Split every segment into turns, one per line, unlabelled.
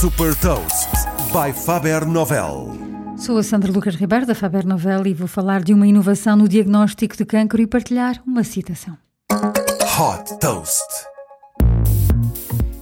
Super Toast by Faber Novel.
Sou a Sandra Lucas Ribeiro da Faber Novel e vou falar de uma inovação no diagnóstico de cancro e partilhar uma citação.
Hot Toast.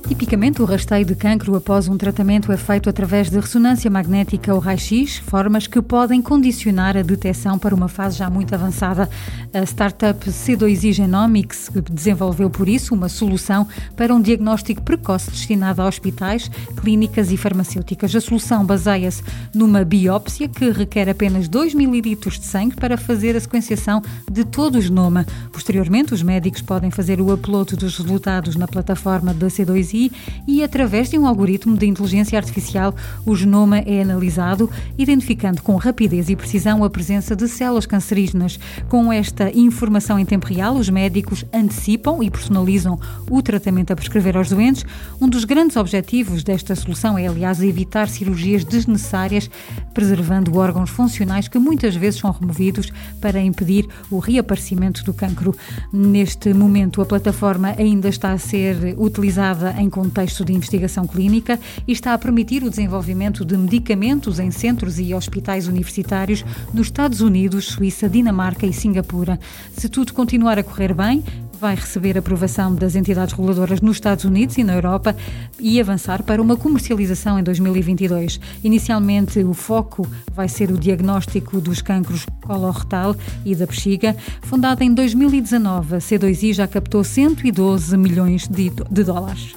Tipicamente, o rasteio de cancro após um tratamento é feito através de ressonância magnética ou raio-x, formas que podem condicionar a detecção para uma fase já muito avançada. A startup C2i Genomics desenvolveu, por isso, uma solução para um diagnóstico precoce destinado a hospitais, clínicas e farmacêuticas. A solução baseia-se numa biópsia que requer apenas 2 ml de sangue para fazer a sequenciação de todo o genoma. Posteriormente, os médicos podem fazer o upload dos resultados na plataforma da C2i si e, através de um algoritmo de inteligência artificial, o genoma é analisado, identificando com rapidez e precisão a presença de células cancerígenas. Com esta informação em tempo real, os médicos antecipam e personalizam o tratamento a prescrever aos doentes. Um dos grandes objetivos desta solução é, aliás, evitar cirurgias desnecessárias, preservando órgãos funcionais que muitas vezes são removidos para impedir o reaparecimento do cancro. Neste momento, a plataforma ainda está a ser utilizada em contexto de investigação clínica e está a permitir o desenvolvimento de medicamentos em centros e hospitais universitários nos Estados Unidos, Suíça, Dinamarca e Singapura. Se tudo continuar a correr bem, vai receber aprovação das entidades reguladoras nos Estados Unidos e na Europa e avançar para uma comercialização em 2022. Inicialmente, o foco vai ser o diagnóstico dos cancros coloretal e da bexiga. Fundada em 2019, a C2I já captou 112 milhões de, de dólares.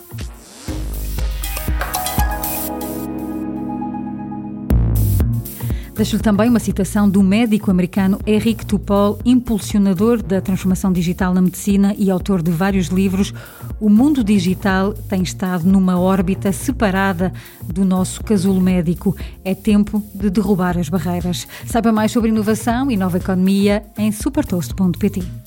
Deixo-lhe também uma citação do médico americano Eric Tupol, impulsionador da transformação digital na medicina e autor de vários livros. O mundo digital tem estado numa órbita separada do nosso casulo médico. É tempo de derrubar as barreiras. Saiba mais sobre inovação e nova economia em supertoast.pt.